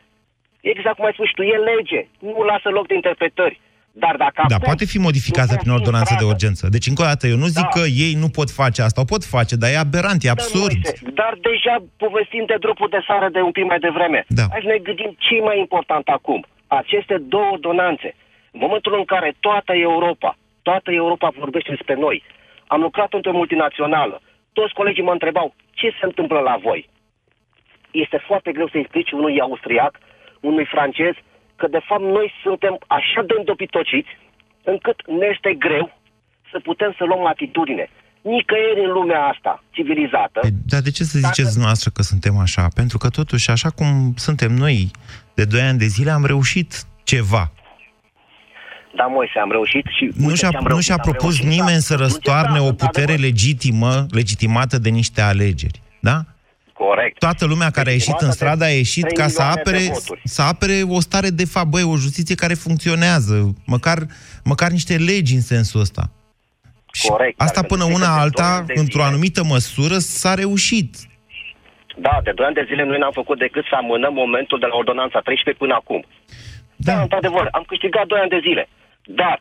Exact cum ai spus și tu, e lege. Nu lasă loc de interpretări. Dar dacă Da, acum poate fi modificată prin ordonanță de urgență. Deci, încă o dată, eu nu zic Da. că ei nu pot face asta. O pot face, dar e aberant, e absurd. Moise, Dar deja povestim de dropul de sare de un pic mai devreme. Da. Hai să ne gândim ce e mai important acum. Aceste două donanțe. În momentul în care toată Europa, toată Europa vorbește despre noi. Am lucrat într-o multinațională. Toți colegii mă întrebau ce se întâmplă la voi. Este foarte greu să explici unui austriac, unui francez, că de fapt noi suntem așa de îndopitociți încât ne este greu să putem să luăm atitudine. Nicăieri în lumea asta civilizată. Dar de ce să ziceți noastră că suntem așa? Pentru că totuși, așa cum suntem noi de 2 ani de zile, am reușit ceva. Da, Moise, am reușit și... Nu și-a, uite ce am nu reușit, și-a am propus reușit, nimeni da. să răstoarne Nu o încercam, putere într-adevăr. legitimă, legitimată de niște alegeri. Da? Corect. Toată lumea care a ieșit în Estimată stradă a de ieșit 3 ca să milioane de apere, voturi. să apere o stare de fapt, băi, o justiție care funcționează, măcar, măcar niște legi în sensul ăsta. Corect. Asta Dar până pentru că una de alta, doi ani de într-o zile- anumită măsură, s-a reușit. Da, de 2 ani de zile noi n-am făcut decât să amânăm momentul de la ordonanța 13 până acum. Da, da într-adevăr, am câștigat 2 ani de zile. Dar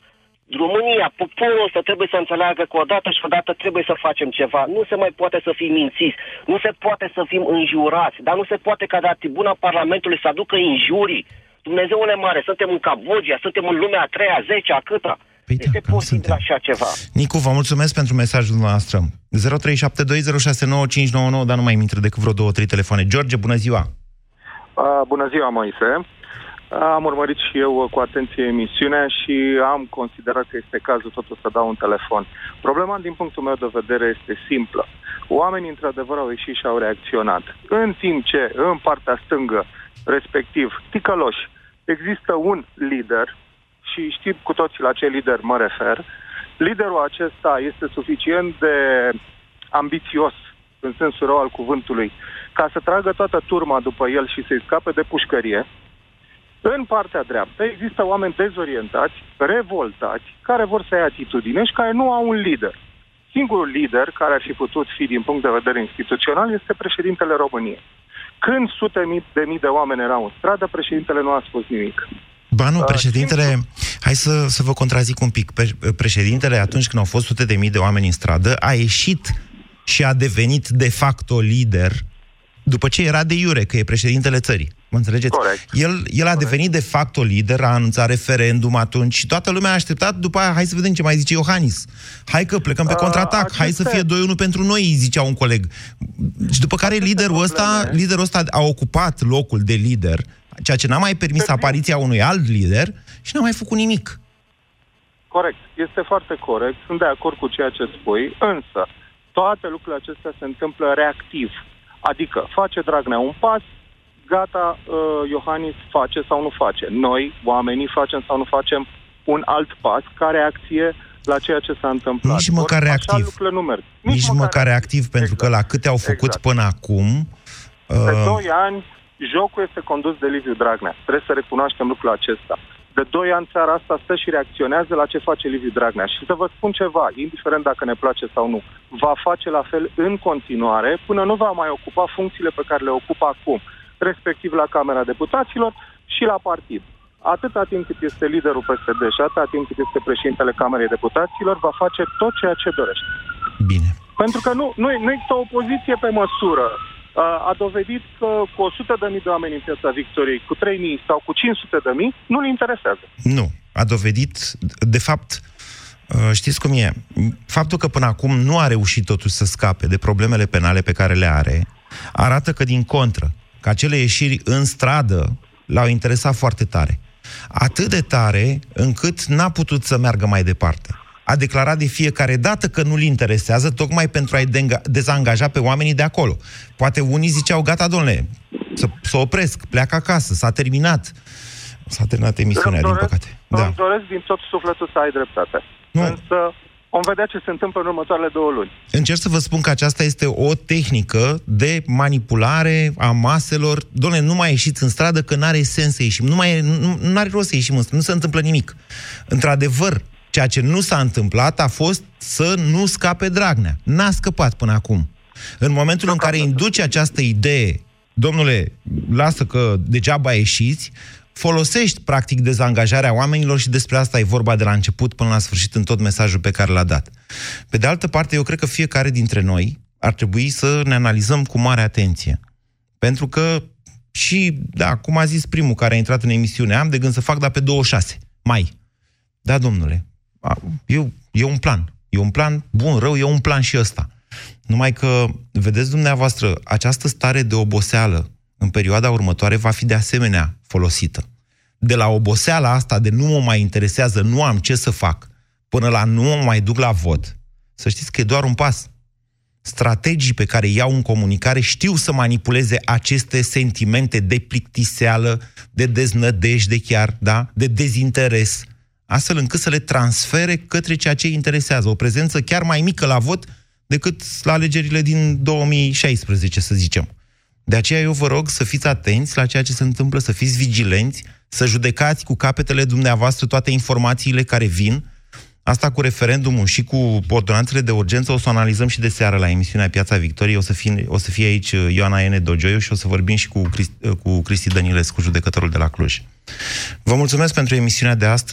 România, poporul ăsta trebuie să înțeleagă că odată și odată trebuie să facem ceva. Nu se mai poate să fim mințiți, nu se poate să fim înjurați, dar nu se poate ca de la tribuna Parlamentului să aducă injurii. Dumnezeule mare, suntem în Cambodgia, suntem în lumea a treia, a zecea, a câta. Păi este posibil așa ceva. Nicu, vă mulțumesc pentru mesajul noastră. 0372069599, dar nu mai intră decât vreo două, trei telefoane. George, bună ziua! Uh, bună ziua, Moise. Uh, Am urmărit și eu uh, cu atenție emisiunea și am considerat că este cazul totuși să dau un telefon. Problema, din punctul meu de vedere, este simplă. Oamenii, într-adevăr, au ieșit și au reacționat. În timp ce, în partea stângă, respectiv, ticăloși, există un lider, și știm cu toții la ce lider mă refer, liderul acesta este suficient de ambițios, în sensul rău al cuvântului, ca să tragă toată turma după el și să-i scape de pușcărie. În partea dreaptă există oameni dezorientați, revoltați, care vor să ia atitudine și care nu au un lider. Singurul lider care ar fi putut fi din punct de vedere instituțional este președintele României. Când sute mii de mii de oameni erau în stradă, președintele nu a spus nimic. Ba nu, președintele, hai să, să vă contrazic un pic. Pre- Președintele, atunci când au fost sute de mii de oameni în stradă, a ieșit și a devenit de facto lider după ce era de iure, că e președintele țării. Mă înțelegeți? Corect. El, el a devenit de facto lider, a anunțat referendum atunci și toată lumea a așteptat după aia, hai să vedem ce mai zice Iohannis. Hai că plecăm pe Uh, contraatac, hai să fie 2-1 pentru noi, zicea un coleg. Și după care liderul ăsta, liderul ăsta a ocupat locul de lider, ceea ce n-a mai permis apariția unui alt lider și n-a mai făcut nimic. Corect, este foarte corect, sunt de acord cu ceea ce spui, însă toate lucrurile acestea se întâmplă reactiv. Adică face Dragnea un pas, gata, uh, Iohannis face sau nu face. Noi, oamenii, facem sau nu facem un alt pas ca reacție la ceea ce s-a întâmplat. Nici măcar Ori reactiv. Așa lucrurile nu merg. Nici, măcar reactiv, pentru că la câte au făcut Exact. până acum... De uh, doi ani, jocul este condus de Liviu Dragnea. Trebuie să recunoaștem lucrul acesta. De doi ani țara asta stă și reacționează la ce face Liviu Dragnea. Și să vă spun ceva, indiferent dacă ne place sau nu, va face la fel în continuare până nu va mai ocupa funcțiile pe care le ocupă acum, respectiv la Camera Deputaților și la partid. Atâta timp cât este liderul PSD și atâta timp cât este președintele Camerei Deputaților, va face tot ceea ce dorește. Bine. Pentru că nu, nu, nu există o opoziție pe măsură. Uh, A dovedit că cu 100 de mii de oameni în piața Victoriei, cu 3 mii sau cu 500 de mii, nu-l interesează. Nu. A dovedit, de fapt, uh, știți cum e, faptul că până acum nu a reușit totuși să scape de problemele penale pe care le are, arată că din contră, că acele ieșiri în stradă l-au interesat foarte tare. Atât de tare încât n-a putut să meargă mai departe. A declarat de fiecare dată că nu-l interesează, tocmai pentru a-i denga- dezangaja pe oamenii de acolo. Poate unii ziceau, gata, domnule, să, să opresc, pleacă acasă, s-a terminat. S-a terminat emisiunea, din păcate. Da. Da. Îmi doresc din tot sufletul să ai dreptate. Nu. Însă vom vedea ce se întâmplă în următoarele două luni. Încerc să vă spun că aceasta este o tehnică de manipulare a maselor. Doamne, nu mai ieșiți în stradă că n-are sens să ieșim. Nu mai nu, nu are rost să ieșim în stradă. Nu se întâmplă nimic. Într-adevăr, ceea ce nu s-a întâmplat a fost să nu scape Dragnea. N-a scăpat până acum. În momentul în care induce această idee, domnule, lasă că degeaba ieșiți, folosești practic dezangajarea oamenilor și despre asta e vorba de la început până la sfârșit în tot mesajul pe care l-a dat. Pe de altă parte, eu cred că fiecare dintre noi ar trebui să ne analizăm cu mare atenție. Pentru că și, da, cum a zis primul care a intrat în emisiune, am de gând să fac, dar pe 26 mai. Da, domnule, a, e, e un plan. E un plan bun, rău, e un plan și ăsta. Numai că, vedeți dumneavoastră, această stare de oboseală în perioada următoare va fi de asemenea folosită. De la oboseala asta de nu mă mai interesează, nu am ce să fac, până la nu mă mai duc la vot, să știți că e doar un pas. Strategii pe care iau în comunicare știu să manipuleze aceste sentimente de plictiseală, de deznădejde chiar, da? de dezinteres, astfel încât să le transfere către ceea ce îi interesează. O prezență chiar mai mică la vot decât la alegerile din 2016, să zicem. De aceea eu vă rog să fiți atenți la ceea ce se întâmplă, să fiți vigilenți, să judecați cu capetele dumneavoastră toate informațiile care vin. Asta cu referendumul și cu ordonanțele de urgență o să o analizăm și de seară la emisiunea Piața Victoriei. O să fie, o să fie aici Ioana Ene Dogioiu și o să vorbim și cu, Cristi, cu Cristi Dănilescu, judecătorul de la Cluj. Vă mulțumesc pentru emisiunea de astăzi.